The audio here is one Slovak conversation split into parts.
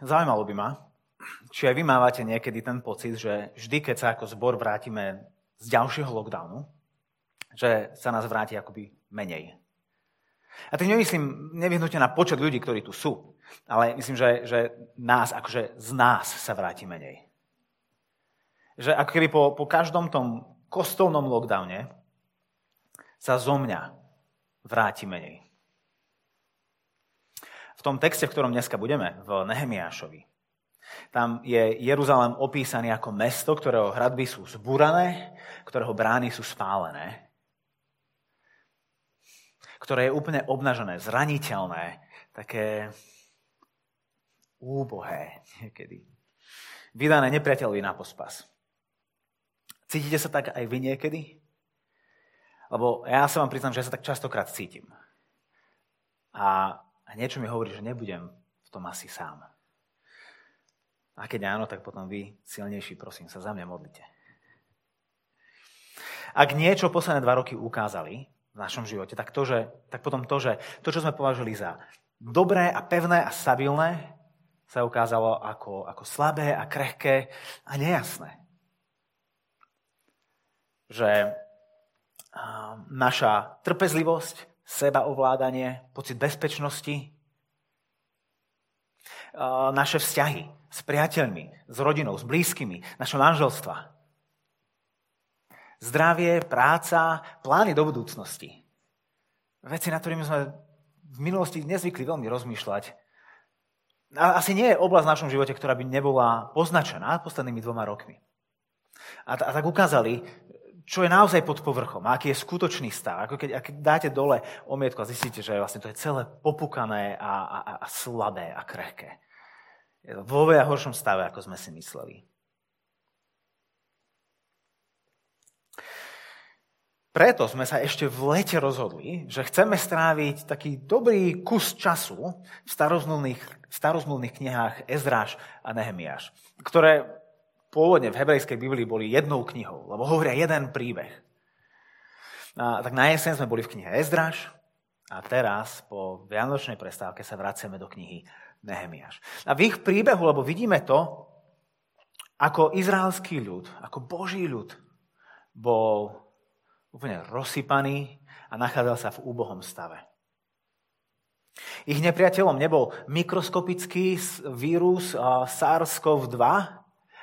Zaujímalo by ma, či aj vy mávate niekedy ten pocit, že vždy, keď sa ako zbor vrátime z ďalšieho lockdownu, že sa nás vráti akoby menej. A tým nemyslím nevyhnutne na počet ľudí, ktorí tu sú, ale myslím, že, že nás, akože z nás sa vráti menej. Že ako keby po, po každom tom kostolnom lockdowne sa zo mňa vráti menej. V tom texte, v ktorom dneska budeme, v Nehemiášovi, tam je Jeruzalém opísaný ako mesto, ktorého hradby sú zbúrané, ktorého brány sú spálené, ktoré je úplne obnažené, zraniteľné, také úbohé niekedy. Vydané nepriateľovi na pospas. Cítite sa tak aj vy niekedy? Lebo ja sa vám priznám, že ja sa tak častokrát cítim. A a niečo mi hovorí, že nebudem v tom asi sám. A keď áno, tak potom vy, silnejší, prosím sa, za mňa modlite. Ak niečo posledné dva roky ukázali v našom živote, tak, to, že, tak potom to, že to, čo sme považovali za dobré a pevné a stabilné, sa ukázalo ako, ako slabé a krehké a nejasné. Že naša trpezlivosť sebaovládanie, pocit bezpečnosti, naše vzťahy s priateľmi, s rodinou, s blízkymi, naše manželstva. Zdravie, práca, plány do budúcnosti. Veci, na ktorými sme v minulosti nezvykli veľmi rozmýšľať. Asi nie je oblasť v našom živote, ktorá by nebola poznačená poslednými dvoma rokmi. A, a tak ukázali, čo je naozaj pod povrchom, aký je skutočný stav. Ako keď, keď dáte dole omietku a zistíte, že vlastne to je celé popukané a, a, a slabé a krehké. Je to vo veľa horšom stave, ako sme si mysleli. Preto sme sa ešte v lete rozhodli, že chceme stráviť taký dobrý kus času v starozmluvných, starozmluvných knihách Ezráš a Nehemiáš, ktoré pôvodne v hebrejskej Biblii boli jednou knihou, lebo hovoria jeden príbeh. A, tak na jeseň sme boli v knihe Ezdraž a teraz po vianočnej prestávke sa vraciame do knihy Nehemiáš. A v ich príbehu, lebo vidíme to, ako izraelský ľud, ako Boží ľud bol úplne rozsypaný a nachádzal sa v úbohom stave. Ich nepriateľom nebol mikroskopický vírus SARS-CoV-2,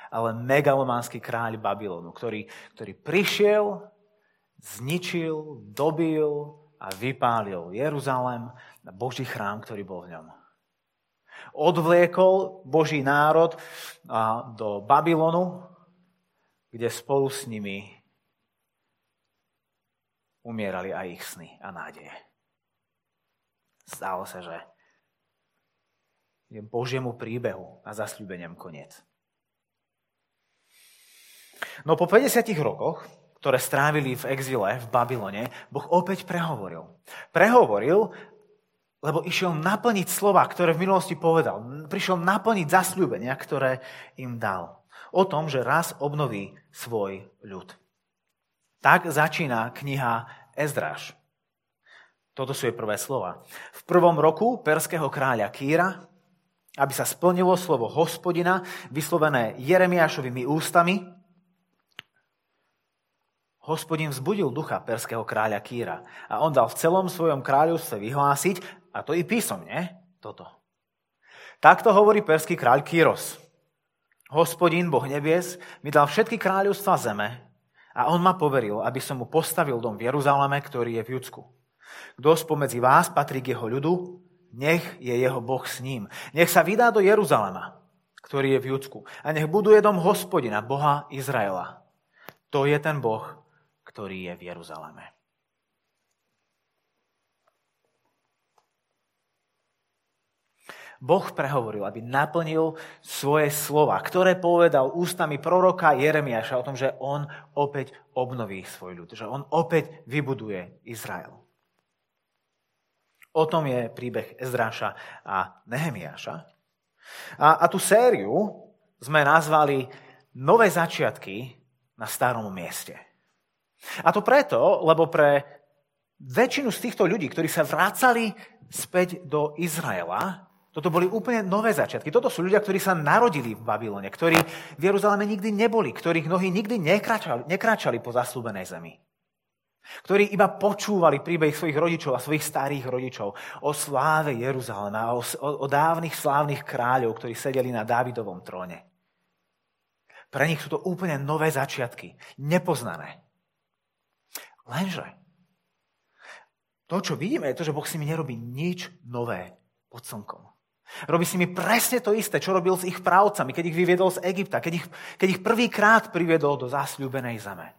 ale megalománsky kráľ Babylonu, ktorý, ktorý prišiel, zničil, dobil a vypálil Jeruzalem a Boží chrám, ktorý bol v ňom. Odvliekol Boží národ do Babylonu, kde spolu s nimi umierali aj ich sny a nádeje. Stalo sa, že je Božiemu príbehu a zasľúbeniam koniec. No po 50 rokoch, ktoré strávili v exile v Babylone, Boh opäť prehovoril. Prehovoril, lebo išiel naplniť slova, ktoré v minulosti povedal. Prišiel naplniť zasľúbenia, ktoré im dal. O tom, že raz obnoví svoj ľud. Tak začína kniha Ezdráž. Toto sú jej prvé slova. V prvom roku perského kráľa Kýra, aby sa splnilo slovo hospodina, vyslovené Jeremiášovými ústami, hospodin vzbudil ducha perského kráľa Kýra a on dal v celom svojom kráľovstve vyhlásiť, a to i písomne, toto. Takto hovorí perský kráľ Kýros. Hospodin, Boh nebies, mi dal všetky kráľovstva zeme a on ma poveril, aby som mu postavil dom v Jeruzaleme, ktorý je v Judsku. Kto spomedzi vás patrí k jeho ľudu, nech je jeho Boh s ním. Nech sa vydá do Jeruzalema, ktorý je v Judsku. A nech buduje dom hospodina, Boha Izraela. To je ten Boh, ktorý je v Jeruzaleme. Boh prehovoril, aby naplnil svoje slova, ktoré povedal ústami proroka Jeremiáša o tom, že on opäť obnoví svoj ľud, že on opäť vybuduje Izrael. O tom je príbeh Ezráša a Nehemiáša. A, a tú sériu sme nazvali Nové začiatky na starom mieste. A to preto, lebo pre väčšinu z týchto ľudí, ktorí sa vracali späť do Izraela, Toto boli úplne nové začiatky. Toto sú ľudia, ktorí sa narodili v Babylone, ktorí v Jeruzaleme nikdy neboli, ktorých nohy nikdy nekračali, nekračali po zaslúbenej zemi. Ktorí iba počúvali príbeh svojich rodičov a svojich starých rodičov o sláve Jeruzalema, o, o, o dávnych slávnych kráľov, ktorí sedeli na Dávidovom tróne. Pre nich sú to úplne nové začiatky, nepoznané. Lenže to, čo vidíme, je to, že Boh si mi nerobí nič nové pod slnkom. Robí si mi presne to isté, čo robil s ich právcami, keď ich vyviedol z Egypta, keď ich, keď ich prvýkrát priviedol do zasľúbenej zeme.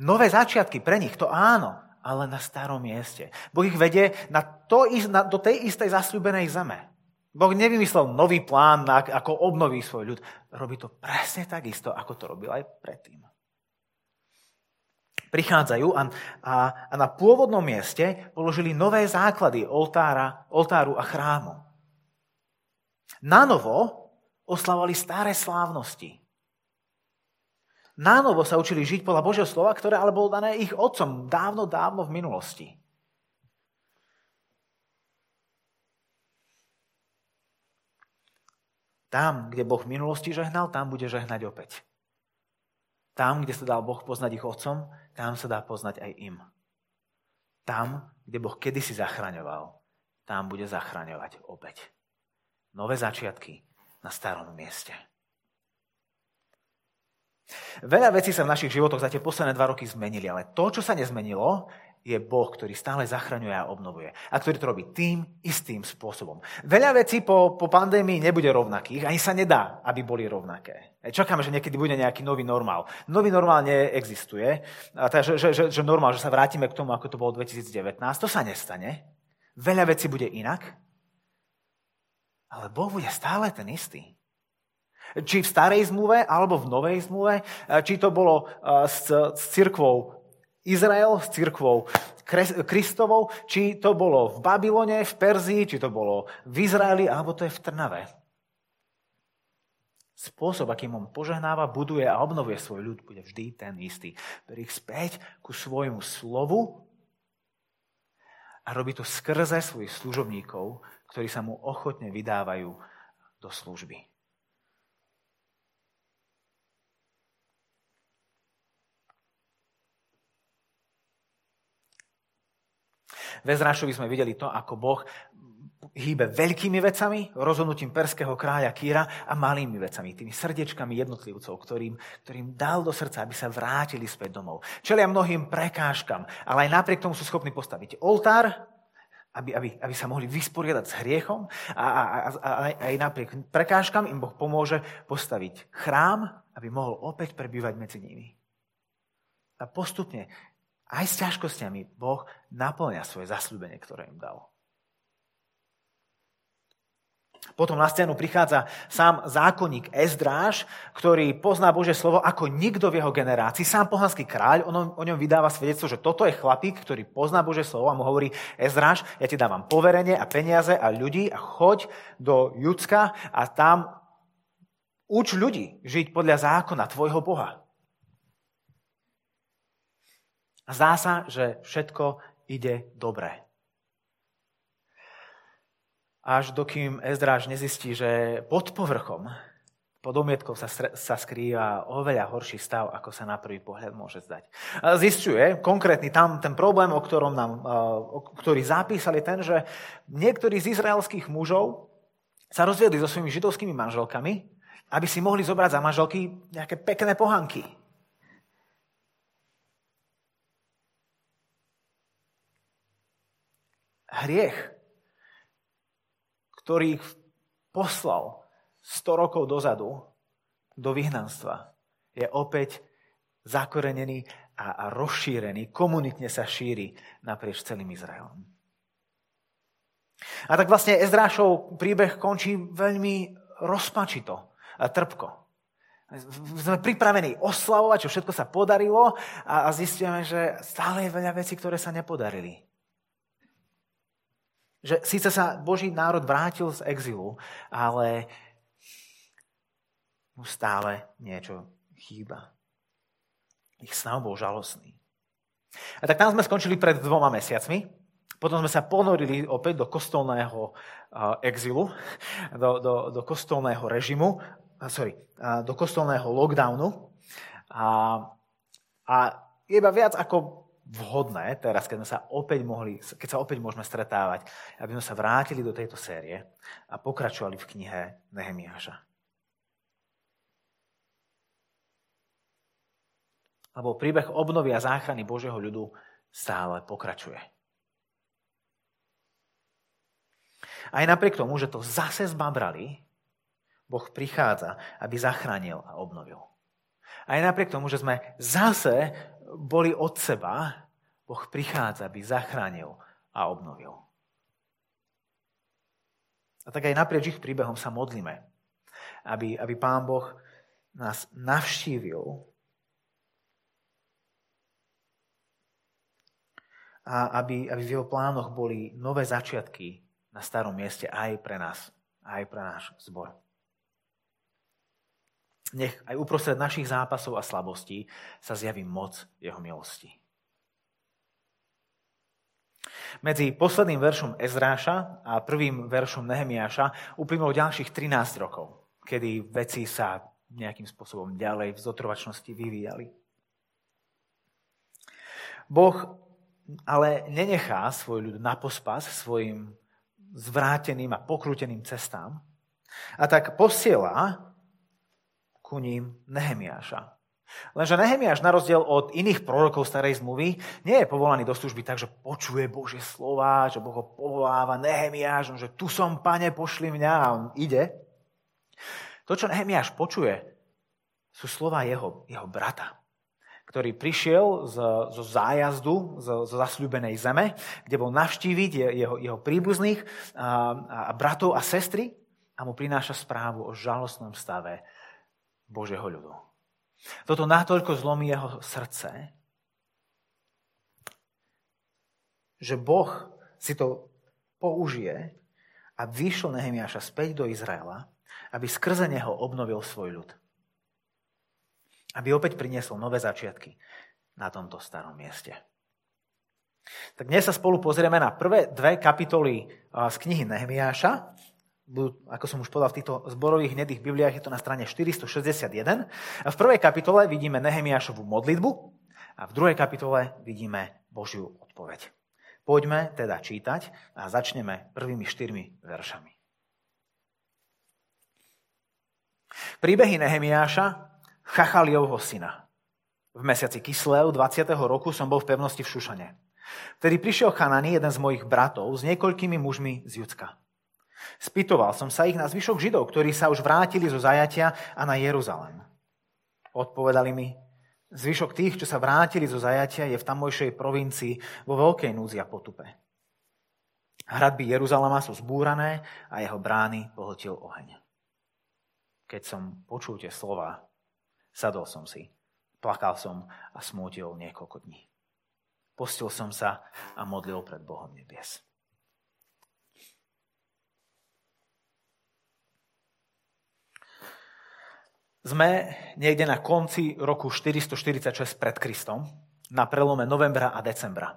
Nové začiatky pre nich, to áno, ale na starom mieste. Boh ich vedie na to, na, do tej istej zasľúbenej zeme. Boh nevymyslel nový plán, ako obnoví svoj ľud. Robí to presne takisto, ako to robil aj predtým. Prichádzajú a, a, a na pôvodnom mieste položili nové základy oltára, oltáru a chrámu. Na novo oslavovali staré slávnosti. Nánovo sa učili žiť podľa Božieho slova, ktoré ale bolo dané ich otcom dávno, dávno v minulosti. Tam, kde Boh v minulosti žehnal, tam bude žehnať opäť. Tam, kde sa dal Boh poznať ich otcom, tam sa dá poznať aj im. Tam, kde Boh kedysi zachraňoval, tam bude zachraňovať opäť. Nové začiatky na starom mieste. Veľa vecí sa v našich životoch za tie posledné dva roky zmenili, ale to, čo sa nezmenilo, je Boh, ktorý stále zachraňuje a obnovuje. A ktorý to robí tým istým spôsobom. Veľa vecí po, po pandémii nebude rovnakých, ani sa nedá, aby boli rovnaké. Čakáme, že niekedy bude nejaký nový normál. Nový normál neexistuje, takže že, že, že normál, že sa vrátime k tomu, ako to bolo 2019, to sa nestane. Veľa vecí bude inak, ale Boh bude stále ten istý. Či v starej zmluve, alebo v novej zmluve, či to bolo s, s cirkvou Izrael, s cirkvou Kristovou, či to bolo v Babylone, v Perzii, či to bolo v Izraeli, alebo to je v Trnave. Spôsob, akým on požehnáva, buduje a obnovuje svoj ľud, bude vždy ten istý. Berie ich späť ku svojmu slovu a robí to skrze svojich služobníkov, ktorí sa mu ochotne vydávajú do služby. V sme videli to, ako Boh hýbe veľkými vecami, rozhodnutím perského kráľa Kýra a malými vecami, tými srdiečkami jednotlivcov, ktorým, ktorým dal do srdca, aby sa vrátili späť domov. Čelia mnohým prekážkam, ale aj napriek tomu sú schopní postaviť oltár, aby, aby, aby sa mohli vysporiadať s hriechom a, a, a, a aj napriek prekážkam im Boh pomôže postaviť chrám, aby mohol opäť prebývať medzi nimi. A postupne aj s ťažkosťami Boh naplňa svoje zasľúbenie, ktoré im dal. Potom na scénu prichádza sám zákonník Ezdráž, ktorý pozná Bože slovo ako nikto v jeho generácii. Sám pohanský kráľ, on, o ňom vydáva svedectvo, že toto je chlapík, ktorý pozná Bože slovo a mu hovorí Ezdráž, ja ti dávam poverenie a peniaze a ľudí a choď do Judska a tam uč ľudí žiť podľa zákona tvojho Boha. A zdá sa, že všetko ide dobre. Až dokým Ezdráž nezistí, že pod povrchom, pod omietkou sa, sa skrýva oveľa horší stav, ako sa na prvý pohľad môže zdať. Zistuje konkrétny tam ten problém, o ktorom nám, o ktorý zapísali, ten, že niektorí z izraelských mužov sa rozviedli so svojimi židovskými manželkami, aby si mohli zobrať za manželky nejaké pekné pohanky. Hriech, ktorý ich poslal 100 rokov dozadu do vyhnanstva, je opäť zakorenený a rozšírený, komunitne sa šíri naprieč celým Izraelom. A tak vlastne Ezrášov príbeh končí veľmi rozpačito a trpko. Sme pripravení oslavovať, čo všetko sa podarilo a zistíme, že stále je veľa vecí, ktoré sa nepodarili. Že síce sa Boží národ vrátil z exilu, ale mu stále niečo chýba. Ich snav bol žalostný. A tak tam sme skončili pred dvoma mesiacmi. Potom sme sa ponorili opäť do kostolného exilu, do, do, do kostolného režimu, sorry, do kostolného lockdownu. A, a iba viac ako vhodné teraz, keď, sme sa opäť mohli, keď sa opäť môžeme stretávať, aby sme sa vrátili do tejto série a pokračovali v knihe Nehemiáša. Lebo príbeh obnovy a záchrany Božieho ľudu stále pokračuje. Aj napriek tomu, že to zase zbabrali, Boh prichádza, aby zachránil a obnovil. Aj napriek tomu, že sme zase boli od seba, Boh prichádza, aby zachránil a obnovil. A tak aj naprieč ich príbehom sa modlíme, aby, aby Pán Boh nás navštívil a aby, aby v jeho plánoch boli nové začiatky na starom mieste aj pre nás, aj pre náš zbor. Nech aj uprostred našich zápasov a slabostí sa zjaví moc jeho milosti. Medzi posledným veršom Ezráša a prvým veršom Nehemiáša uplynulo ďalších 13 rokov, kedy veci sa nejakým spôsobom ďalej v zotrovačnosti vyvíjali. Boh ale nenechá svoj ľud na pospas svojim zvráteným a pokrúteným cestám a tak posiela ku ním Nehemiáša. Lenže Nehemiáš, na rozdiel od iných prorokov starej zmluvy, nie je povolaný do služby tak, že počuje Božie slova, že Boh ho povoláva Nehemiáš, že tu som, pane, pošli mňa a on ide. To, čo Nehemiáš počuje, sú slova jeho, jeho brata, ktorý prišiel z, zo zájazdu, zo, zo zasľúbenej zeme, kde bol navštíviť jeho, jeho príbuzných a, a bratov a sestry a mu prináša správu o žalostnom stave Božieho ľudu. Toto natoľko zlomí jeho srdce, že Boh si to použije a vyšiel Nehemiáša späť do Izraela, aby skrze neho obnovil svoj ľud. Aby opäť priniesol nové začiatky na tomto starom mieste. Tak dnes sa spolu pozrieme na prvé dve kapitoly z knihy Nehemiáša ako som už povedal, v týchto zborových hnedých Bibliách je to na strane 461. A v prvej kapitole vidíme Nehemiášovú modlitbu a v druhej kapitole vidíme Božiu odpoveď. Poďme teda čítať a začneme prvými štyrmi veršami. Príbehy Nehemiáša, Chachaliovho syna. V mesiaci Kislev 20. roku som bol v pevnosti v Šušane. Vtedy prišiel Chanani, jeden z mojich bratov, s niekoľkými mužmi z Judska. Spýtoval som sa ich na zvyšok Židov, ktorí sa už vrátili zo zajatia a na Jeruzalém. Odpovedali mi, zvyšok tých, čo sa vrátili zo zajatia, je v tamojšej provincii vo veľkej núzi a potupe. Hradby Jeruzalema sú zbúrané a jeho brány pohltil oheň. Keď som počul tie slova, sadol som si, plakal som a smútil niekoľko dní. Postil som sa a modlil pred Bohom nebies. Sme niekde na konci roku 446 pred Kristom, na prelome novembra a decembra.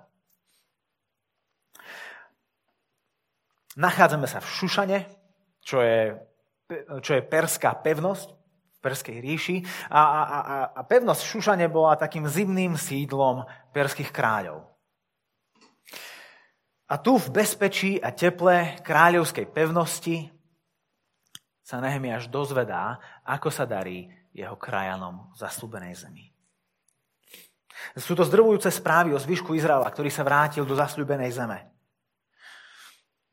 Nachádzame sa v Šušane, čo je, čo je perská pevnosť v Perskej ríši. A, a, a, a pevnosť v Šušane bola takým zimným sídlom perských kráľov. A tu v bezpečí a teple kráľovskej pevnosti sa Nehemiáš dozvedá, ako sa darí jeho krajanom v zaslúbenej zemi. Sú to zdrvujúce správy o zvyšku Izraela, ktorý sa vrátil do zasľúbenej zeme.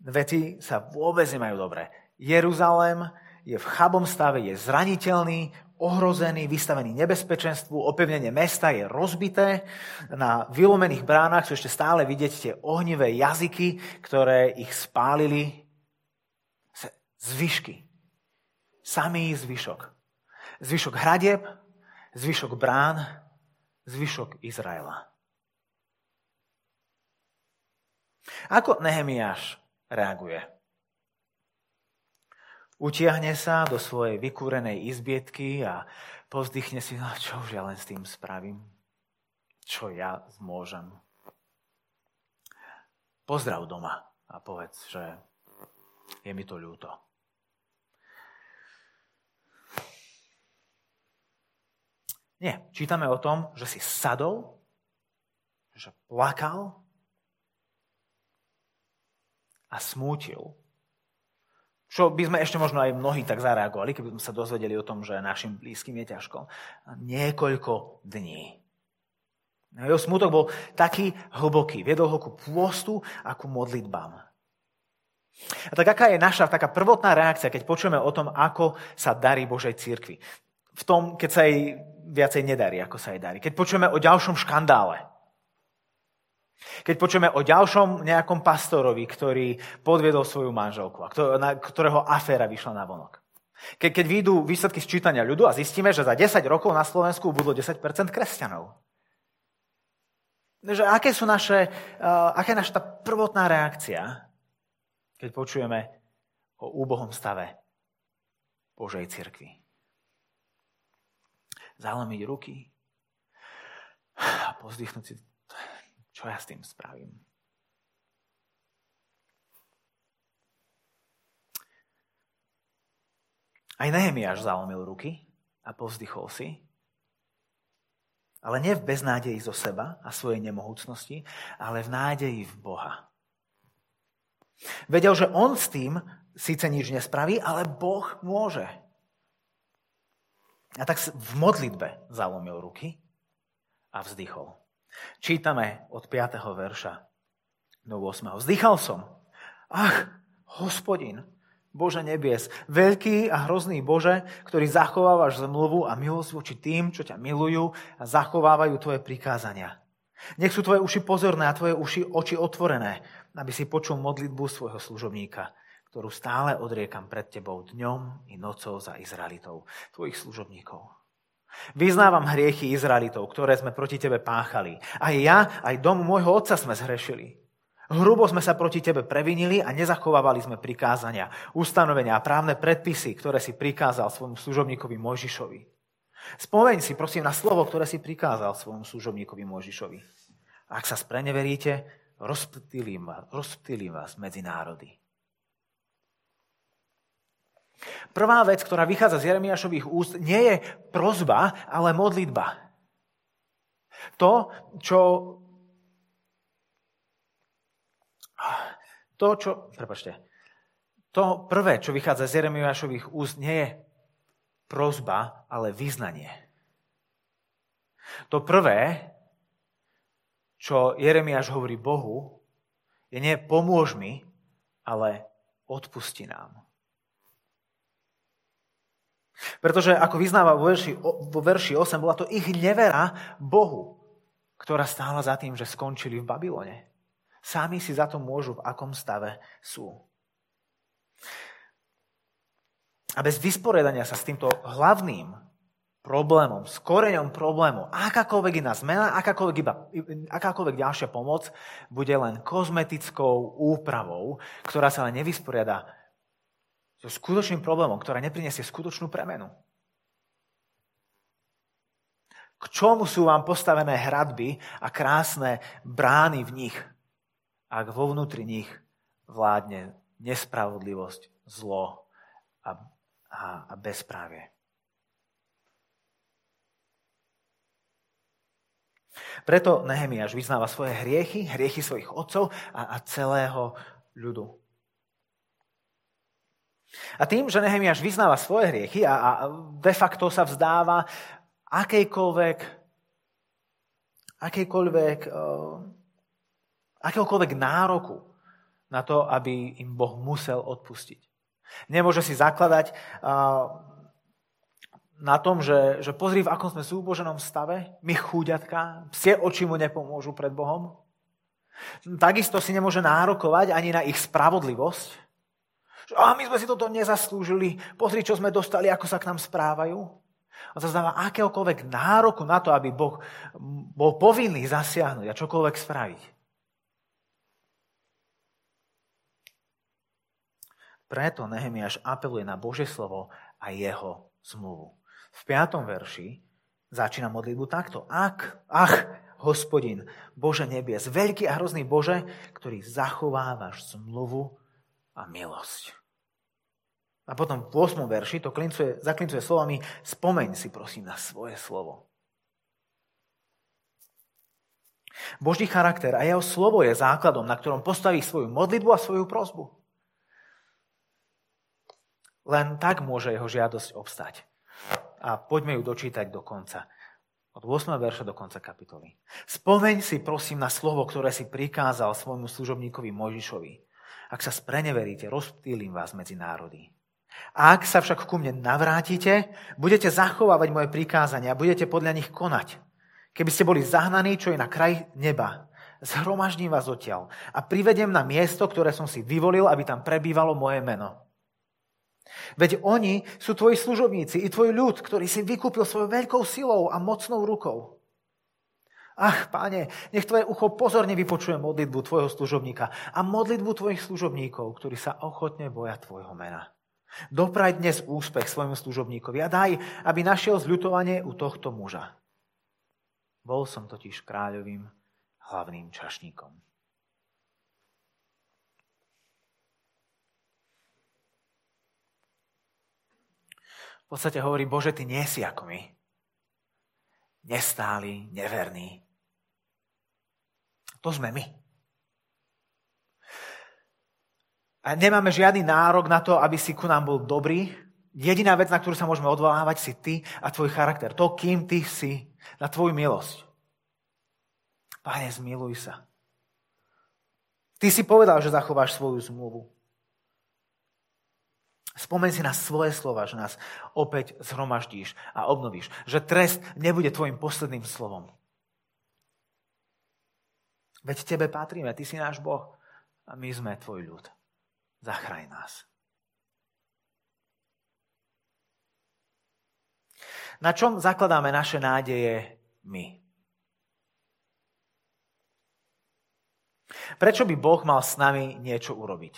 Veci sa vôbec nemajú dobre. Jeruzalém je v chabom stave, je zraniteľný, ohrozený, vystavený nebezpečenstvu, opevnenie mesta je rozbité, na vylomených bránach sú ešte stále vidieť tie ohnivé jazyky, ktoré ich spálili. Zvyšky samý zvyšok. Zvyšok hradeb, zvyšok brán, zvyšok Izraela. Ako Nehemiáš reaguje? Utiahne sa do svojej vykúrenej izbietky a pozdychne si, no čo už ja len s tým spravím? Čo ja zmôžem? pozdrav doma a povedz, že je mi to ľúto. Nie, čítame o tom, že si sadol, že plakal a smútil. Čo by sme ešte možno aj mnohí tak zareagovali, keby sme sa dozvedeli o tom, že našim blízkym je ťažko. Niekoľko dní. Jeho smutok bol taký hlboký. Viedol ho ku pôstu a ku modlitbám. A tak aká je naša taká prvotná reakcia, keď počujeme o tom, ako sa darí Božej církvi? V tom, keď sa jej viacej nedarí, ako sa jej darí. Keď počujeme o ďalšom škandále, keď počujeme o ďalšom nejakom pastorovi, ktorý podviedol svoju manželku a ktorého aféra vyšla na vonok. Ke, keď výjdu výsledky sčítania ľudu a zistíme, že za 10 rokov na Slovensku budú 10% kresťanov. Že aké sú naše, uh, aká je naša prvotná reakcia, keď počujeme o úbohom stave Božej cirkvi. Zalomiť ruky a pozdýchnuť si čo ja s tým spravím? Aj Nehemiáš zalomil ruky a povzdychol si, ale nie v beznádeji zo seba a svojej nemohúcnosti, ale v nádeji v Boha. Vedel, že on s tým síce nič nespraví, ale Boh môže. A tak v modlitbe zalomil ruky a vzdychol. Čítame od 5. verša do 8. Vzdychal som. Ach, hospodin, Bože nebies, veľký a hrozný Bože, ktorý zachovávaš zmluvu a milosť voči tým, čo ťa milujú a zachovávajú tvoje prikázania. Nech sú tvoje uši pozorné a tvoje uši oči otvorené, aby si počul modlitbu svojho služobníka, ktorú stále odriekam pred tebou dňom i nocou za Izraelitov, tvojich služobníkov. Vyznávam hriechy Izraelitov, ktoré sme proti tebe páchali. Aj ja, aj dom môjho otca sme zhrešili. Hrubo sme sa proti tebe previnili a nezachovávali sme prikázania, ustanovenia a právne predpisy, ktoré si prikázal svojmu služobníkovi Mojžišovi. Spomeň si prosím na slovo, ktoré si prikázal svojmu služobníkovi Mojžišovi. Ak sa spreneveríte, rozptýlim rozptýlim vás medzi národy. Prvá vec, ktorá vychádza z Jeremiášových úst, nie je prozba, ale modlitba. To, čo... To, čo... Prepačte. To prvé, čo vychádza z Jeremiášových úst, nie je prozba, ale vyznanie. To prvé, čo Jeremiáš hovorí Bohu, je nie pomôž mi, ale odpusti nám. Pretože ako vyznáva vo verši, vo verši 8, bola to ich nevera Bohu, ktorá stála za tým, že skončili v Babylone. Sami si za to môžu, v akom stave sú. A bez vysporiadania sa s týmto hlavným problémom, s koreňom problému, akákoľvek iná zmena, akákoľvek, iba, akákoľvek ďalšia pomoc, bude len kozmetickou úpravou, ktorá sa len nevysporiada so skutočným problémom, ktorá neprinesie skutočnú premenu. K čomu sú vám postavené hradby a krásne brány v nich, ak vo vnútri nich vládne nespravodlivosť, zlo a, a, a bezprávie. Preto Nehemiáš vyznáva svoje hriechy, hriechy svojich otcov a, a celého ľudu. A tým, že Nehemiáš vyznáva svoje hriechy a, a de facto sa vzdáva akejkoľvek, akejkoľvek, uh, akéhokoľvek nároku na to, aby im Boh musel odpustiť. Nemôže si zakladať uh, na tom, že, že pozri, v akom sme súboženom stave, my chúďatka, psie oči mu nepomôžu pred Bohom. Takisto si nemôže nárokovať ani na ich spravodlivosť, a my sme si toto nezaslúžili, pozri, čo sme dostali, ako sa k nám správajú. On sa zdáva akéhokoľvek nároku na to, aby Boh bol povinný zasiahnuť a čokoľvek spraviť. Preto Nehemiáš apeluje na Božie slovo a jeho zmluvu. V 5. verši začína modlitbu takto. Ak, ach, hospodin, Bože nebies, veľký a hrozný Bože, ktorý zachovávaš zmluvu a milosť. A potom v 8. verši to klincuje, zaklincuje slovami spomeň si prosím na svoje slovo. Boží charakter a jeho slovo je základom, na ktorom postaví svoju modlitbu a svoju prozbu. Len tak môže jeho žiadosť obstať. A poďme ju dočítať do konca. Od 8. verša do konca kapitoly. Spomeň si prosím na slovo, ktoré si prikázal svojmu služobníkovi Mojžišovi. Ak sa spreneveríte, rozptýlim vás medzi národy. Ak sa však ku mne navrátite, budete zachovávať moje prikázania a budete podľa nich konať. Keby ste boli zahnaní, čo je na kraj neba, zhromaždím vás odtiaľ a privedem na miesto, ktoré som si vyvolil, aby tam prebývalo moje meno. Veď oni sú tvoji služobníci i tvoj ľud, ktorý si vykúpil svojou veľkou silou a mocnou rukou. Ach, páne, nech tvoje ucho pozorne vypočuje modlitbu tvojho služobníka a modlitbu tvojich služobníkov, ktorí sa ochotne boja tvojho mena. Dopraj dnes úspech svojmu služobníkovi a daj, aby našiel zľutovanie u tohto muža. Bol som totiž kráľovým hlavným čašníkom. V podstate hovorí, Bože, ty nie si ako my. Nestály, neverný. To sme my. A nemáme žiadny nárok na to, aby si ku nám bol dobrý. Jediná vec, na ktorú sa môžeme odvolávať, si ty a tvoj charakter. To, kým ty si, na tvoju milosť. Pane, zmiluj sa. Ty si povedal, že zachováš svoju zmluvu. Spomeň si na svoje slova, že nás opäť zhromaždíš a obnovíš. Že trest nebude tvojim posledným slovom. Veď tebe patríme, ty si náš Boh a my sme tvoj ľud. Zachraj nás. Na čom zakladáme naše nádeje my? Prečo by Boh mal s nami niečo urobiť?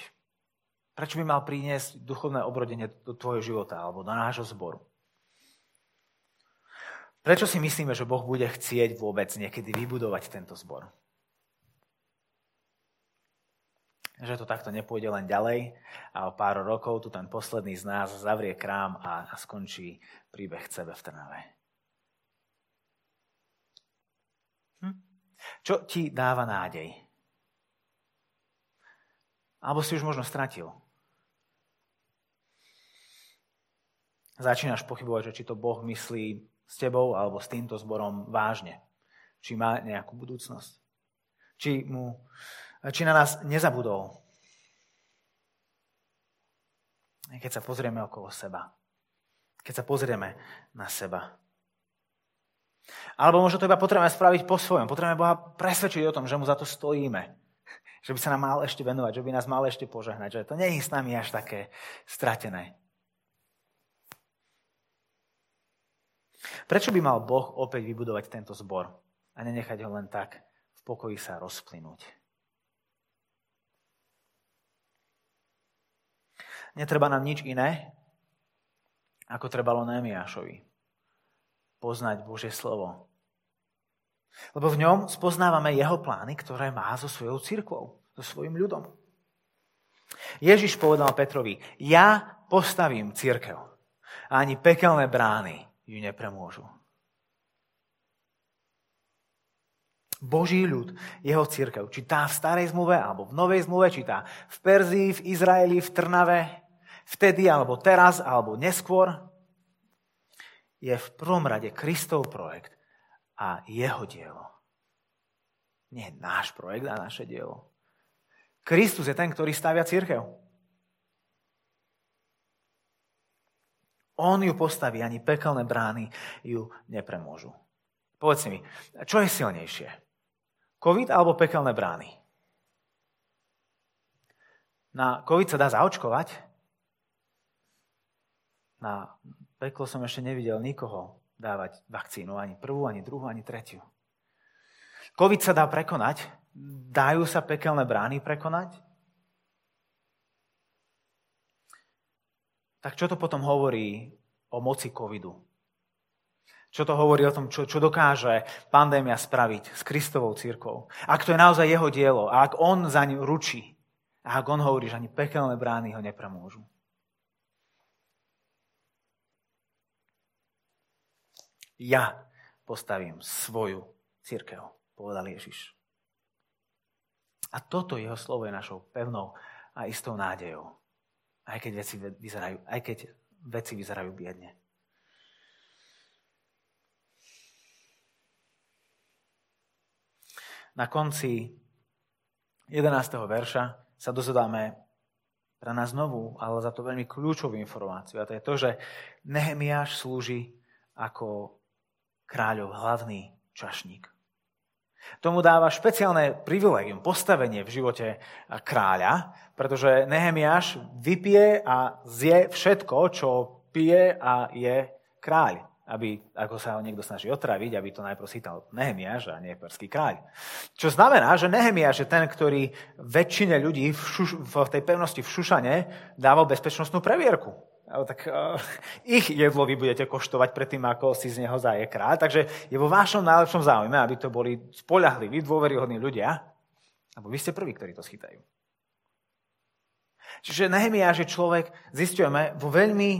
Prečo by mal priniesť duchovné obrodenie do tvojho života alebo do nášho zboru? Prečo si myslíme, že Boh bude chcieť vôbec niekedy vybudovať tento zbor? Že to takto nepôjde len ďalej a o pár rokov tu ten posledný z nás zavrie krám a, skončí príbeh sebe v Trnave. Hm? Čo ti dáva nádej? Alebo si už možno stratil. začínaš pochybovať, že či to Boh myslí s tebou alebo s týmto zborom vážne. Či má nejakú budúcnosť. Či, mu, či na nás nezabudol. Keď sa pozrieme okolo seba. Keď sa pozrieme na seba. Alebo možno to iba potrebujeme spraviť po svojom. Potrebujeme Boha presvedčiť o tom, že mu za to stojíme. Že by sa nám mal ešte venovať, že by nás mal ešte požehnať. Že to nie je s nami až také stratené. Prečo by mal Boh opäť vybudovať tento zbor a nenechať ho len tak v pokoji sa rozplynúť? Netreba nám nič iné, ako trebalo Némiášovi. Poznať Božie slovo. Lebo v ňom spoznávame jeho plány, ktoré má so svojou církvou, so svojim ľudom. Ježiš povedal Petrovi, ja postavím církev a ani pekelné brány ju nepremôžu. Boží ľud, jeho církev, či tá v starej zmluve, alebo v novej zmluve, či tá v Perzii, v Izraeli, v Trnave, vtedy, alebo teraz, alebo neskôr, je v prvom rade Kristov projekt a jeho dielo. Nie náš projekt a naše dielo. Kristus je ten, ktorý stavia církev. On ju postaví, ani pekelné brány ju nepremôžu. Povedz mi, čo je silnejšie? COVID alebo pekelné brány? Na COVID sa dá zaočkovať? Na peklo som ešte nevidel nikoho dávať vakcínu, ani prvú, ani druhú, ani tretiu. COVID sa dá prekonať? Dajú sa pekelné brány prekonať? Tak čo to potom hovorí o moci covidu? Čo to hovorí o tom, čo, čo dokáže pandémia spraviť s Kristovou církou. Ak to je naozaj jeho dielo a ak on za ním ručí, a ak on hovorí, že ani pekelné brány ho nepremôžu. Ja postavím svoju církev, povedal Ježiš. A toto jeho slovo je našou pevnou a istou nádejou. Aj keď veci vyzerajú, aj keď veci vyzerajú biedne. Na konci 11. verša sa dozvedáme pre nás novú, ale za to veľmi kľúčovú informáciu. A to je to, že Nehemiáš slúži ako kráľov hlavný čašník. Tomu dáva špeciálne privilegium, postavenie v živote kráľa, pretože Nehemiáš vypije a zje všetko, čo pije a je kráľ. Aby, ako sa ho niekto snaží otraviť, aby to najprv sítal Nehemiáš a nie perský kráľ. Čo znamená, že Nehemiáš je ten, ktorý väčšine ľudí v, šuš, v tej pevnosti v Šušane dával bezpečnostnú previerku tak uh, ich jedlo vy budete koštovať predtým, ako si z neho zaje kráľ. Takže je vo vašom najlepšom záujme, aby to boli spolahliví, dôveryhodní ľudia, lebo vy ste prví, ktorí to schytajú. Čiže Nehemiáš je človek, zistujeme, vo veľmi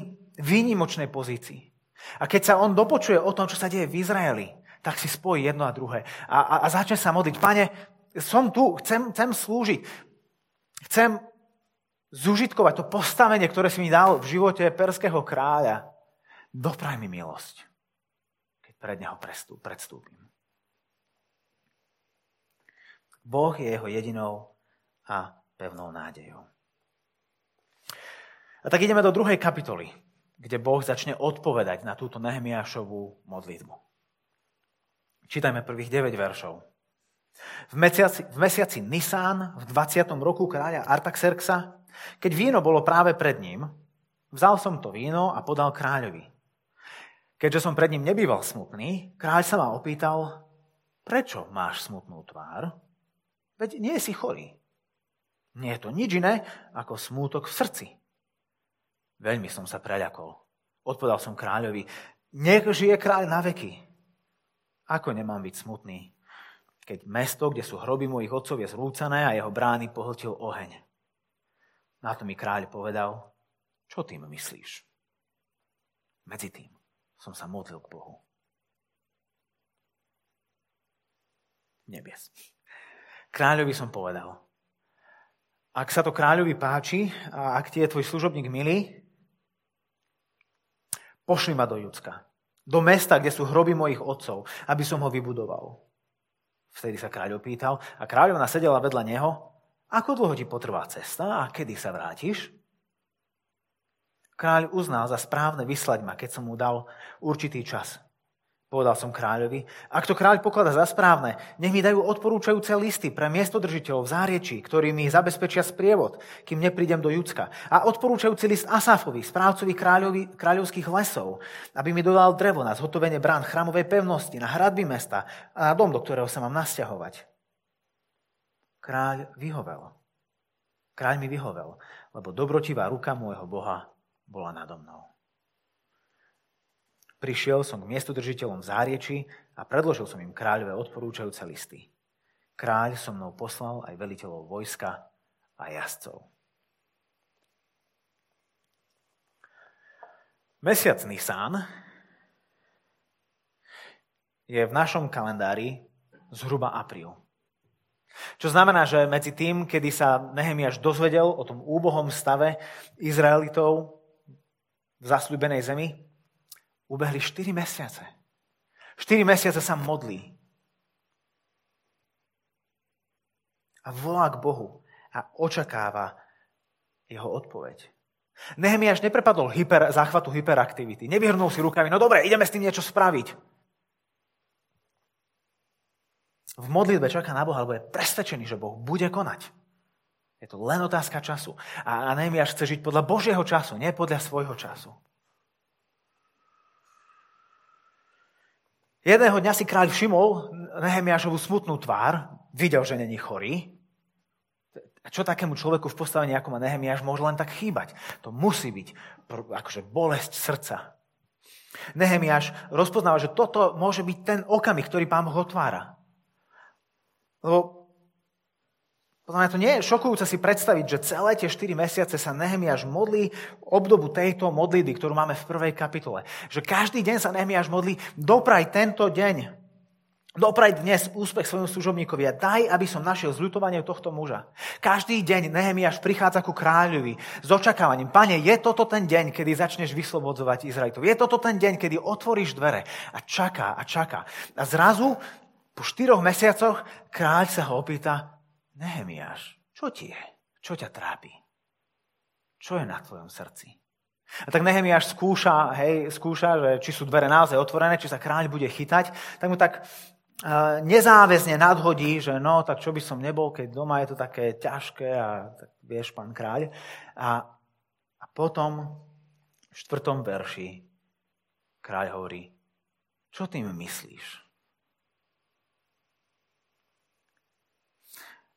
výnimočnej pozícii. A keď sa on dopočuje o tom, čo sa deje v Izraeli, tak si spojí jedno a druhé. A, a, a začne sa modliť. Pane, som tu, chcem, chcem slúžiť. Chcem zužitkovať to postavenie, ktoré si mi dal v živote perského kráľa, dopraj mi milosť, keď pred neho predstúpim. Boh je jeho jedinou a pevnou nádejou. A tak ideme do druhej kapitoly, kde Boh začne odpovedať na túto Nehemiášovú modlitbu. Čítajme prvých 9 veršov. V mesiaci, v mesiaci Nisán v 20. roku kráľa Artaxerxa keď víno bolo práve pred ním, vzal som to víno a podal kráľovi. Keďže som pred ním nebýval smutný, kráľ sa ma opýtal, prečo máš smutnú tvár? Veď nie si chorý. Nie je to nič iné ako smútok v srdci. Veľmi som sa preľakol. Odpovedal som kráľovi, nech žije kráľ na veky. Ako nemám byť smutný, keď mesto, kde sú hroby mojich otcov, je zrúcané a jeho brány pohltil oheň. Na to mi kráľ povedal, čo tým myslíš? Medzi tým som sa modlil k Bohu. Nebies. Kráľovi som povedal, ak sa to kráľovi páči a ak ti je tvoj služobník milý, pošli ma do Judska, do mesta, kde sú hroby mojich otcov, aby som ho vybudoval. Vtedy sa kráľ opýtal a kráľovna sedela vedľa neho ako dlho ti potrvá cesta a kedy sa vrátiš? Kráľ uznal za správne vyslať ma, keď som mu dal určitý čas. Povedal som kráľovi, ak to kráľ poklada za správne, nech mi dajú odporúčajúce listy pre miestodržiteľov v záriečí, ktorí mi zabezpečia sprievod, kým neprídem do Judska. A odporúčajúci list Asafovi, správcovi kráľovi, kráľovských lesov, aby mi dodal drevo na zhotovenie brán chramovej pevnosti, na hradby mesta a na dom, do ktorého sa mám nasťahovať kráľ vyhovel. Kráľ mi vyhovel, lebo dobrotivá ruka môjho Boha bola nado mnou. Prišiel som k miestodržiteľom v a predložil som im kráľové odporúčajúce listy. Kráľ so mnou poslal aj veliteľov vojska a jazdcov. Mesiac Nisán je v našom kalendári zhruba apríl. Čo znamená, že medzi tým, kedy sa Nehemiáš dozvedel o tom úbohom stave Izraelitov v zasľúbenej zemi, ubehli 4 mesiace. 4 mesiace sa modlí. A volá k Bohu a očakáva jeho odpoveď. Nehemiáš neprepadol hyper, záchvatu hyperaktivity. Nevyhrnul si rukami, no dobre, ideme s tým niečo spraviť v modlitbe čaká na Boha, alebo je presvedčený, že Boh bude konať. Je to len otázka času. A Nehemiáš chce žiť podľa Božieho času, nie podľa svojho času. Jedného dňa si kráľ všimol Nehemiášovú smutnú tvár, videl, že není chorý. A čo takému človeku v postavení, ako má Nehemiáš, môže len tak chýbať? To musí byť akože bolesť srdca. Nehemiáš rozpoznáva, že toto môže byť ten okamih, ktorý pán Boh otvára. Lebo podľa to nie je šokujúce si predstaviť, že celé tie 4 mesiace sa Nehemiáš modlí obdobu tejto modlitby, ktorú máme v prvej kapitole. Že každý deň sa Nehemiáš modlí, dopraj tento deň. Dopraj dnes úspech svojmu služobníkovi a daj, aby som našiel zľutovanie tohto muža. Každý deň Nehemiáš prichádza ku kráľovi s očakávaním. Pane, je toto ten deň, kedy začneš vyslobodzovať Izraelitov. Je toto ten deň, kedy otvoríš dvere a čaká a čaká. A zrazu po štyroch mesiacoch kráľ sa ho opýta, Nehemiáš, čo ti je? Čo ťa trápi? Čo je na tvojom srdci? A tak Nehemiáš skúša, hej, skúša, že či sú dvere naozaj otvorené, či sa kráľ bude chytať, tak mu tak nezáväzne nadhodí, že no, tak čo by som nebol, keď doma je to také ťažké a tak vieš, pán kráľ. A, a potom v štvrtom verši kráľ hovorí, čo tým myslíš?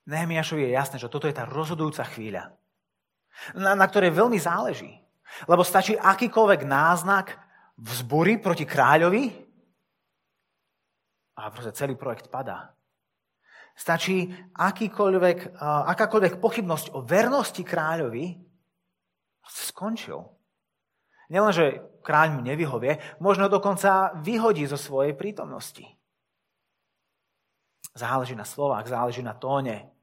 Nehemiašovi je jasné, že toto je tá rozhodujúca chvíľa, na, na ktorej veľmi záleží. Lebo stačí akýkoľvek náznak vzbury proti kráľovi a proste celý projekt padá. Stačí akýkoľvek, akákoľvek pochybnosť o vernosti kráľovi, skončil. Nielen, že kráľ mu nevyhovie, možno dokonca vyhodí zo svojej prítomnosti. Záleží na slovách, záleží na tóne.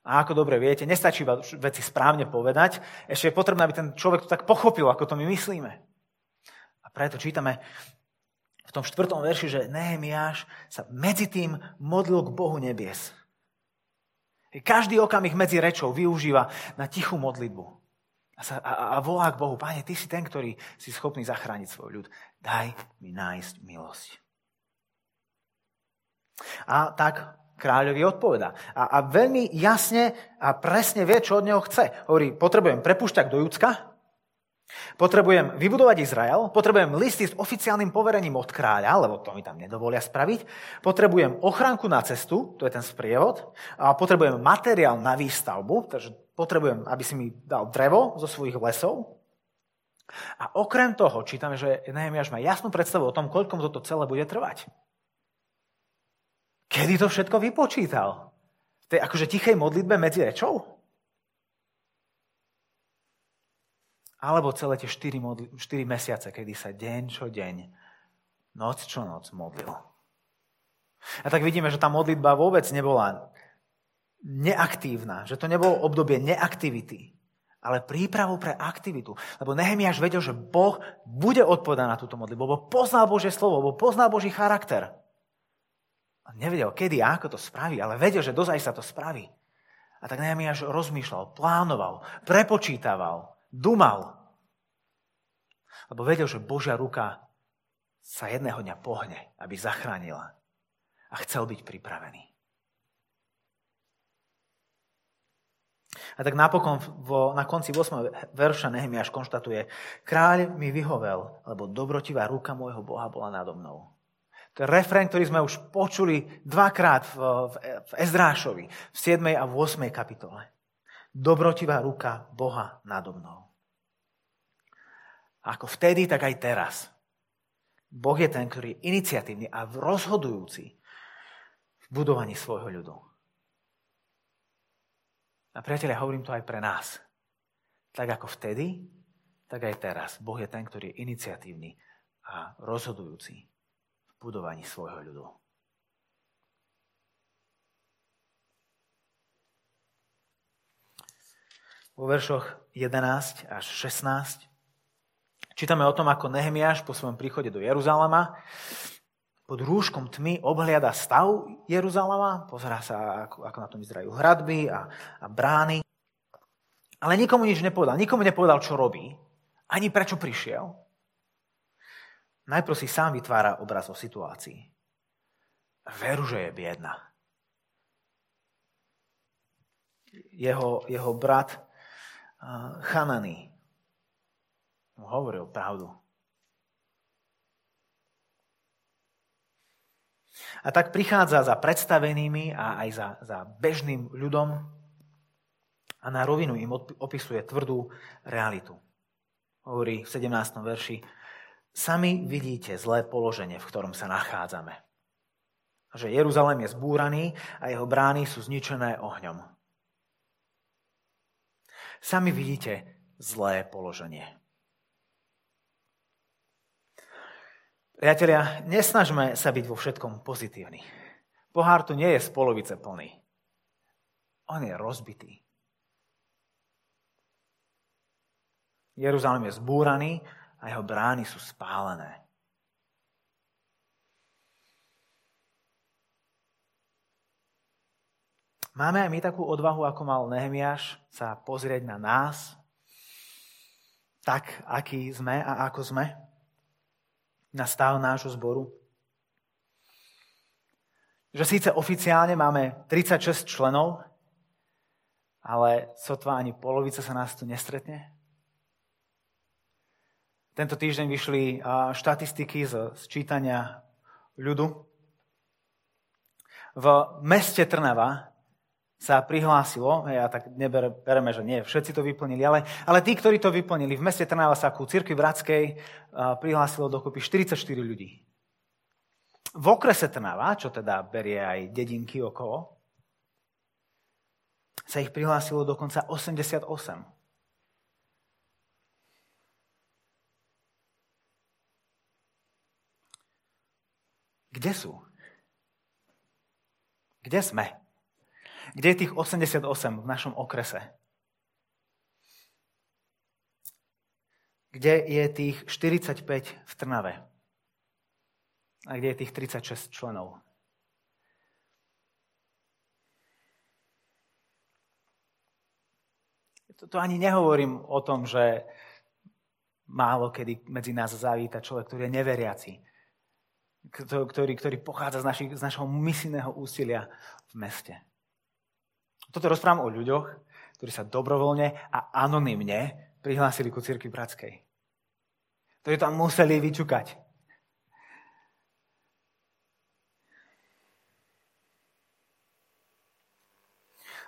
A ako dobre viete, nestačí iba veci správne povedať, ešte je potrebné, aby ten človek to tak pochopil, ako to my myslíme. A preto čítame v tom štvrtom verši, že Nehemiáš sa medzi tým modlil k Bohu nebies. Každý okamih medzi rečou využíva na tichú modlitbu. A, sa, a, a volá k Bohu, Pane, Ty si ten, ktorý si schopný zachrániť svoj ľud. Daj mi nájsť milosť. A tak kráľovi odpoveda. A, a veľmi jasne a presne vie, čo od neho chce. Hovorí, potrebujem prepúšťať do Judska, Potrebujem vybudovať Izrael, potrebujem listy s oficiálnym poverením od kráľa, lebo to mi tam nedovolia spraviť. Potrebujem ochránku na cestu, to je ten sprievod. A potrebujem materiál na výstavbu, takže potrebujem, aby si mi dal drevo zo svojich lesov. A okrem toho čítame, že Nehemiáš má jasnú predstavu o tom, koľko toto celé bude trvať. Kedy to všetko vypočítal? V tej akože tichej modlitbe medzi rečou? Alebo celé tie 4, modli, 4 mesiace, kedy sa deň čo deň, noc čo noc modlil. A tak vidíme, že tá modlitba vôbec nebola neaktívna, že to nebolo obdobie neaktivity, ale prípravu pre aktivitu. Lebo Nehemiáš vedel, že Boh bude odpovedať na túto modlitbu, lebo poznal Božie slovo, lebo poznal Boží charakter. On nevedel, kedy a ako to spraví, ale vedel, že dozaj sa to spraví. A tak Nehemiáš rozmýšľal, plánoval, prepočítaval, Dumal. Lebo vedel, že Božia ruka sa jedného dňa pohne, aby zachránila. A chcel byť pripravený. A tak napokon vo, na konci 8. verša Nehemiáš konštatuje, kráľ mi vyhovel, lebo dobrotivá ruka môjho Boha bola nado mnou. Refrén, ktorý sme už počuli dvakrát v, v, v Ezdrášovi, v 7. a v 8. kapitole dobrotivá ruka Boha nado mnou. Ako vtedy, tak aj teraz. Boh je ten, ktorý je iniciatívny a rozhodujúci v budovaní svojho ľudu. A priatelia, hovorím to aj pre nás. Tak ako vtedy, tak aj teraz. Boh je ten, ktorý je iniciatívny a rozhodujúci budovaní svojho ľudu. vo veršoch 11 až 16 čítame o tom, ako Nehemiáš po svojom príchode do Jeruzalema pod rúškom tmy obhliada stav Jeruzalema, pozerá sa, ako, na tom vyzerajú hradby a, a brány. Ale nikomu nič nepovedal. Nikomu nepovedal, čo robí. Ani prečo prišiel. Najprv si sám vytvára obraz o situácii. Veru, že je biedna. Jeho, jeho brat Chanany mu hovoril pravdu. A tak prichádza za predstavenými a aj za, za bežným ľudom a na rovinu im opisuje tvrdú realitu. Hovorí v 17. verši, Sami vidíte zlé položenie, v ktorom sa nachádzame. Že Jeruzalém je zbúraný a jeho brány sú zničené ohňom. Sami vidíte zlé položenie. Priatelia, nesnažme sa byť vo všetkom pozitívni. Pohár tu nie je z polovice plný. On je rozbitý. Jeruzalém je zbúraný a jeho brány sú spálené. Máme aj my takú odvahu, ako mal Nehemiáš, sa pozrieť na nás, tak, aký sme a ako sme, na stav nášho zboru. Že síce oficiálne máme 36 členov, ale sotva ani polovica sa nás tu nestretne. Tento týždeň vyšli štatistiky z sčítania ľudu. V meste Trnava sa prihlásilo, ja tak nebereme, že nie, všetci to vyplnili, ale, ale tí, ktorí to vyplnili, v meste Trnava sa ku cirkvi Bratskej prihlásilo dokopy 44 ľudí. V okrese Trnava, čo teda berie aj dedinky okolo, sa ich prihlásilo dokonca 88. Kde sú? Kde sme? Kde je tých 88 v našom okrese? Kde je tých 45 v Trnave? A kde je tých 36 členov? To, ani nehovorím o tom, že málo kedy medzi nás zavíta človek, ktorý je neveriaci ktorý, ktorý pochádza z, naši, z našho misijného úsilia v meste. Toto rozprávam o ľuďoch, ktorí sa dobrovoľne a anonymne prihlásili ku cirkvi bratskej. Ktorí tam museli vyčukať.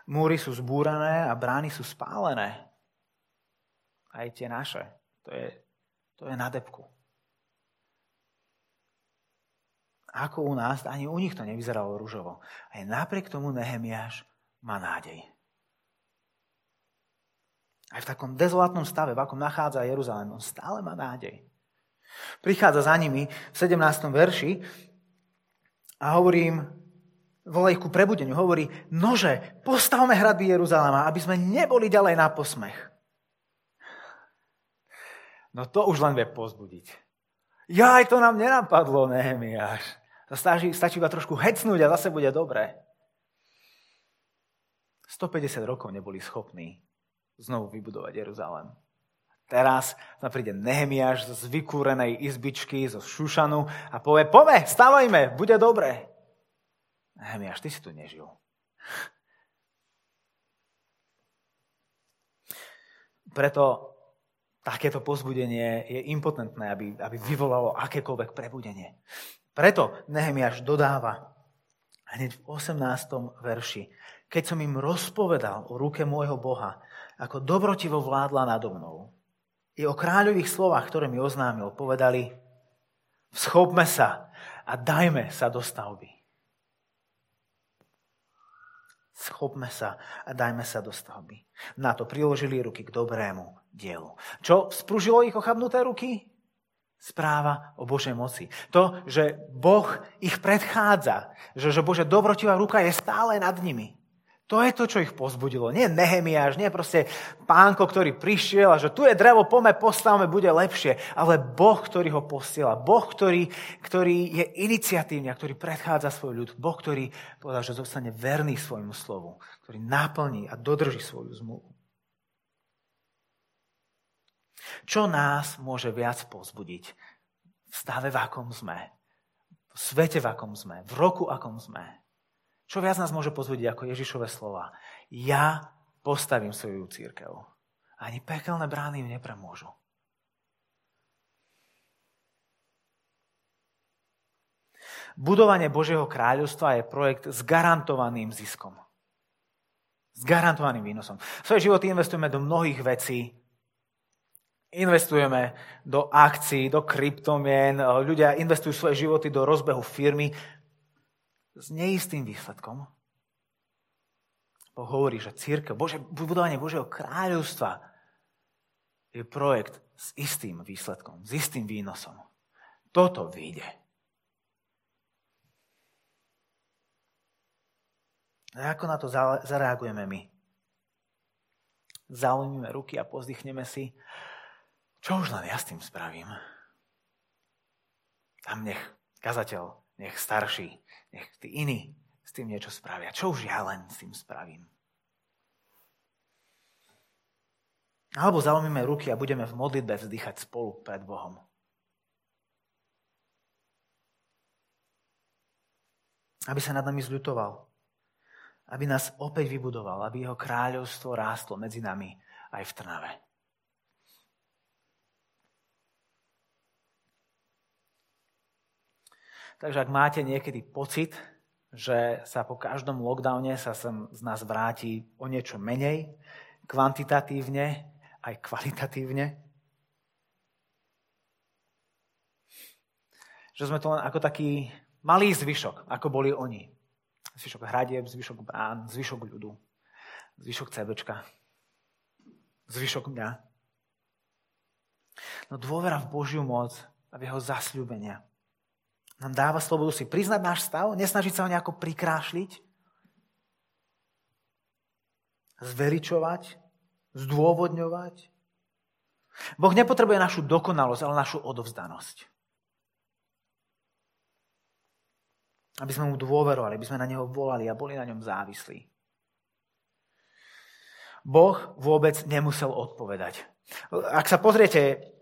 Múry sú zbúrané a brány sú spálené. Aj tie naše. To je, to je na depku. Ako u nás, ani u nich to nevyzeralo ružovo. Aj napriek tomu Nehemiáš má nádej. Aj v takom dezolátnom stave, v akom nachádza Jeruzalém, on stále má nádej. Prichádza za nimi v 17. verši a hovorí im, volá ich ku prebudeniu, hovorí, nože, postavme hradby Jeruzaléma, aby sme neboli ďalej na posmech. No to už len vie pozbudiť. Ja, aj to nám nenapadlo, Nehemiáš. Stačí, stačí iba trošku hecnúť a zase bude dobré. 150 rokov neboli schopní znovu vybudovať Jeruzalém. Teraz tam príde Nehemiáš z vykúrenej izbičky, zo Šušanu a povie, pome, stávajme, bude dobré. Nehemiáš, ty si tu nežil. Preto takéto pozbudenie je impotentné, aby, aby vyvolalo akékoľvek prebudenie. Preto Nehemiáš dodáva hneď v 18. verši, keď som im rozpovedal o ruke môjho Boha, ako dobrotivo vládla nado mnou, i o kráľových slovách, ktoré mi oznámil, povedali, schopme sa a dajme sa do stavby. Schopme sa a dajme sa do stavby. Na to priložili ruky k dobrému dielu. Čo spružilo ich ochabnuté ruky? Správa o Božej moci. To, že Boh ich predchádza, že, že Bože dobrotivá ruka je stále nad nimi. To je to, čo ich pozbudilo. Nie Nehemiáš, nie proste pánko, ktorý prišiel a že tu je drevo, pome, postavme, bude lepšie. Ale Boh, ktorý ho posiela. Boh, ktorý, ktorý je iniciatívny a ktorý predchádza svoj ľud. Boh, ktorý povedal, že zostane verný svojmu slovu. Ktorý naplní a dodrží svoju zmluvu. Čo nás môže viac pozbudiť v stave, v akom sme, v svete, v akom sme, v roku, akom sme? Čo viac nás môže pozbudiť ako Ježišové slova? Ja postavím svoju církev. Ani pekelné brány ju nepremôžu. Budovanie Božieho kráľovstva je projekt s garantovaným ziskom. S garantovaným výnosom. Svoje životy investujeme do mnohých vecí, investujeme do akcií, do kryptomien, ľudia investujú svoje životy do rozbehu firmy s neistým výsledkom. Boh hovorí, že církev, Bože, budovanie Božieho kráľovstva je projekt s istým výsledkom, s istým výnosom. Toto vyjde. A ako na to zareagujeme my? Zaujmime ruky a pozdychneme si, čo už len ja s tým spravím. Tam nech kazateľ, nech starší, nech tí iní s tým niečo spravia. Čo už ja len s tým spravím? Alebo zaujmime ruky a budeme v modlitbe vzdychať spolu pred Bohom. Aby sa nad nami zľutoval. Aby nás opäť vybudoval. Aby jeho kráľovstvo rástlo medzi nami aj v Trnave. Takže ak máte niekedy pocit, že sa po každom lockdowne sa sem z nás vráti o niečo menej, kvantitatívne aj kvalitatívne. Že sme to len ako taký malý zvyšok, ako boli oni. Zvyšok hradieb, zvyšok brán, zvyšok ľudu, zvyšok CBčka, zvyšok mňa. No dôvera v Božiu moc a v jeho zasľúbenia nám dáva slobodu si priznať náš stav, nesnažiť sa ho nejako prikrášliť, zveličovať, zdôvodňovať. Boh nepotrebuje našu dokonalosť, ale našu odovzdanosť. Aby sme mu dôverovali, aby sme na neho volali a boli na ňom závislí. Boh vôbec nemusel odpovedať. Ak sa pozriete,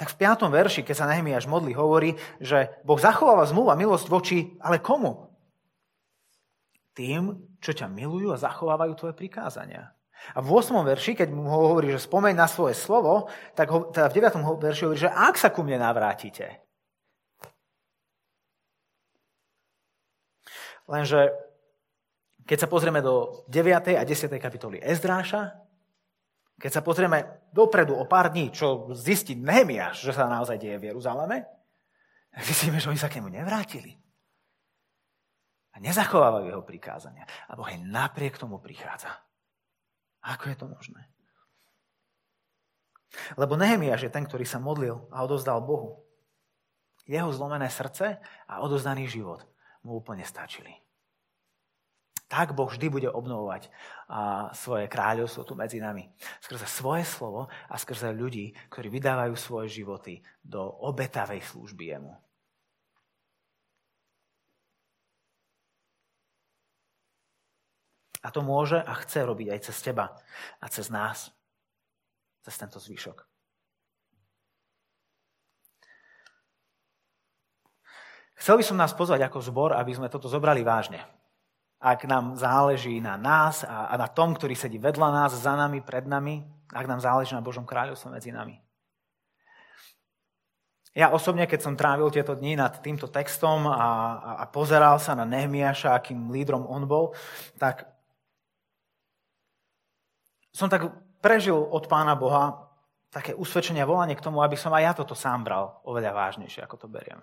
tak v 5. verši, keď sa Nehemiáš modlí, hovorí, že Boh zachováva zmluvu milosť voči, ale komu? Tým, čo ťa milujú a zachovávajú tvoje prikázania. A v 8. verši, keď mu hovorí, že spomeň na svoje slovo, tak ho, teda v 9. verši hovorí, že ak sa ku mne navrátite. Lenže keď sa pozrieme do 9. a 10. kapitoly Ezdráša, keď sa pozrieme dopredu o pár dní, čo zistiť Nehemiáš, že sa naozaj deje v Jeruzaleme, zistíme, že oni sa k nemu nevrátili. A nezachovávajú jeho prikázania. A Boh aj napriek tomu prichádza. Ako je to možné? Lebo Nehemiáš je ten, ktorý sa modlil a odozdal Bohu. Jeho zlomené srdce a odozdaný život mu úplne stačili. Tak Boh vždy bude obnovovať svoje kráľovstvo tu medzi nami. Skrze svoje slovo a skrze ľudí, ktorí vydávajú svoje životy do obetavej služby Jemu. A to môže a chce robiť aj cez teba a cez nás. Cez tento zvyšok. Chcel by som nás pozvať ako zbor, aby sme toto zobrali vážne. Ak nám záleží na nás a na tom, ktorý sedí vedľa nás, za nami, pred nami, ak nám záleží na Božom kráľovstve medzi nami. Ja osobne, keď som trávil tieto dni nad týmto textom a, a, a pozeral sa na Nehmiaša, akým lídrom on bol, tak som tak prežil od Pána Boha také usvedčenie volanie k tomu, aby som aj ja toto sám bral oveľa vážnejšie, ako to beriem.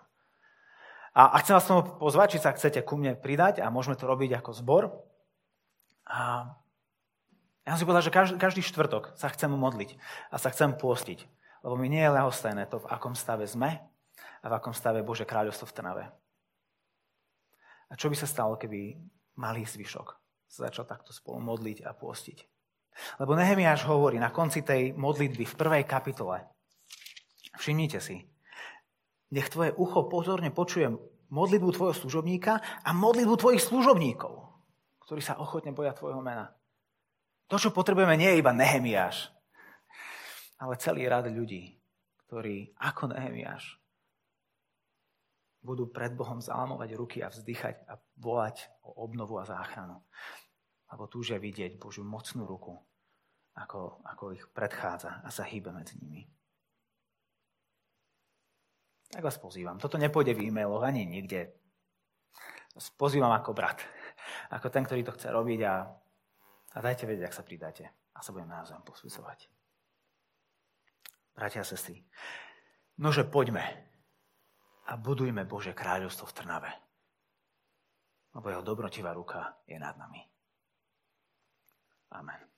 A, a chcem vás tomu pozvať, či sa chcete ku mne pridať a môžeme to robiť ako zbor. A ja som si povedal, že každý, každý štvrtok sa chcem modliť a sa chcem pôstiť. Lebo mi nie je ľahostajné to, v akom stave sme a v akom stave Bože kráľovstvo v Trnave. A čo by sa stalo, keby malý zvyšok sa začal takto spolu modliť a pôstiť? Lebo Nehemiáš hovorí na konci tej modlitby v prvej kapitole. Všimnite si. Nech tvoje ucho pozorne počuje modlitbu tvojho služobníka a modlitbu tvojich služobníkov, ktorí sa ochotne boja tvojho mena. To, čo potrebujeme, nie je iba Nehemiáš, ale celý rad ľudí, ktorí ako Nehemiáš budú pred Bohom zálamovať ruky a vzdychať a volať o obnovu a záchranu. Alebo túžia vidieť Božiu mocnú ruku ako, ako ich predchádza a sa hýbe medzi nimi. Tak vás pozývam. Toto nepôjde v e-mailoch ani nikde. Pozývam ako brat. Ako ten, ktorý to chce robiť a, a dajte vedieť, ak sa pridáte. A sa budeme navzájom posúcovať. bratia a sestry, nože poďme a budujme Bože kráľovstvo v Trnave. Lebo jeho dobrotivá ruka je nad nami. Amen.